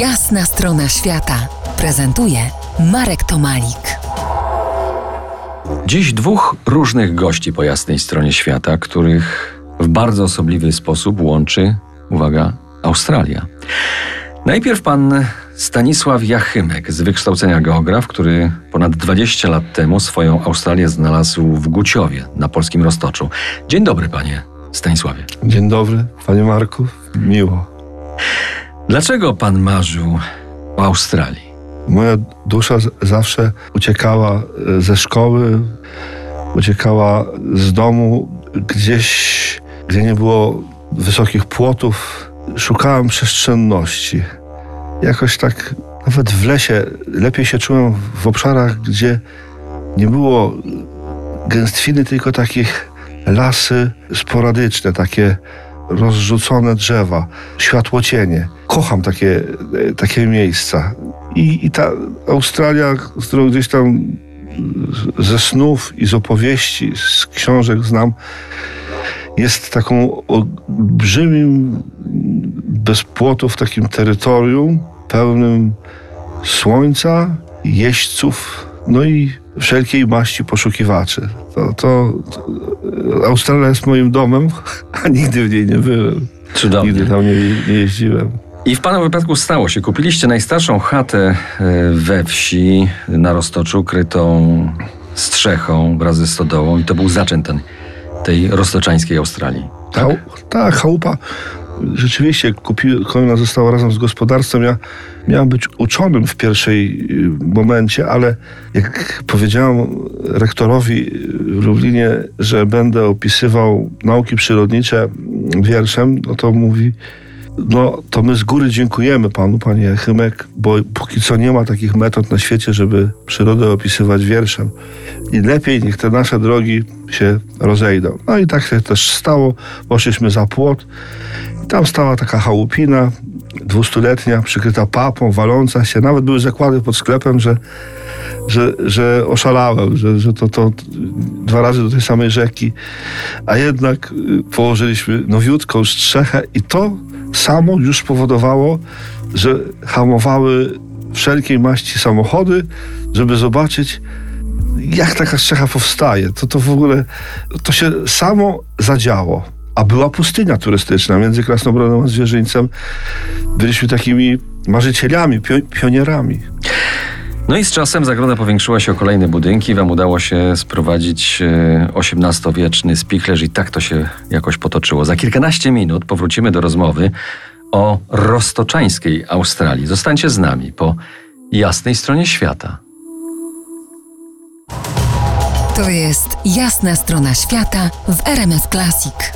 Jasna strona świata prezentuje Marek Tomalik. Dziś dwóch różnych gości po jasnej stronie świata, których w bardzo osobliwy sposób łączy, uwaga, Australia. Najpierw pan Stanisław Jachymek, z wykształcenia geograf, który ponad 20 lat temu swoją Australię znalazł w Guciowie na polskim Roztoczu. Dzień dobry, panie Stanisławie. Dzień dobry, panie Marku. Miło. Dlaczego pan marzył o Australii? Moja dusza zawsze uciekała e, ze szkoły, uciekała z domu gdzieś, gdzie nie było wysokich płotów. Szukałem przestrzenności. Jakoś tak nawet w lesie lepiej się czułem w obszarach, gdzie nie było gęstwiny, tylko takich lasy sporadyczne, takie rozrzucone drzewa, światłocienie. Kocham takie, e, takie miejsca. I, I ta Australia, którą gdzieś tam z- ze snów i z opowieści, z książek znam, jest taką olbrzymim, bez płotów, takim terytorium pełnym słońca, jeźdźców, no i wszelkiej maści poszukiwaczy. To, to, to Australia jest moim domem, a nigdy w niej nie byłem. Cudownie. Nigdy tam nie, nie jeździłem. I w Pana wypadku stało się. Kupiliście najstarszą chatę e, we wsi na Roztoczu, krytą strzechą wraz ze stodołą i to był zaczęt ten, tej roztoczańskiej Australii. Tak? Chał, tak, chałupa. Rzeczywiście kupi, została razem z gospodarstwem. Ja miałem być uczonym w pierwszej y, momencie, ale jak powiedziałem rektorowi w Lublinie, że będę opisywał nauki przyrodnicze wierszem, no to mówi, no to my z góry dziękujemy panu, panie Chymek, bo póki co nie ma takich metod na świecie, żeby przyrodę opisywać wierszem. I lepiej niech te nasze drogi się rozejdą. No i tak się też stało. Poszliśmy za płot. Tam stała taka chałupina, dwustuletnia, przykryta papą, waląca się. Nawet były zakłady pod sklepem, że, że, że oszalałem, że, że to, to dwa razy do tej samej rzeki. A jednak y, położyliśmy nowiutką strzechę i to samo już powodowało, że hamowały wszelkiej maści samochody, żeby zobaczyć, jak taka strzecha powstaje. To, to w ogóle, to się samo zadziało. A była pustynia turystyczna między Krasnobrodą a Zwierzyńcem. Byliśmy takimi marzycielami, pio, pionierami. No i z czasem zagroda powiększyła się o kolejne budynki. Wam udało się sprowadzić e, XVIII-wieczny spichlerz i tak to się jakoś potoczyło. Za kilkanaście minut powrócimy do rozmowy o roztoczańskiej Australii. Zostańcie z nami po jasnej stronie świata. To jest Jasna strona świata w RMS Classic.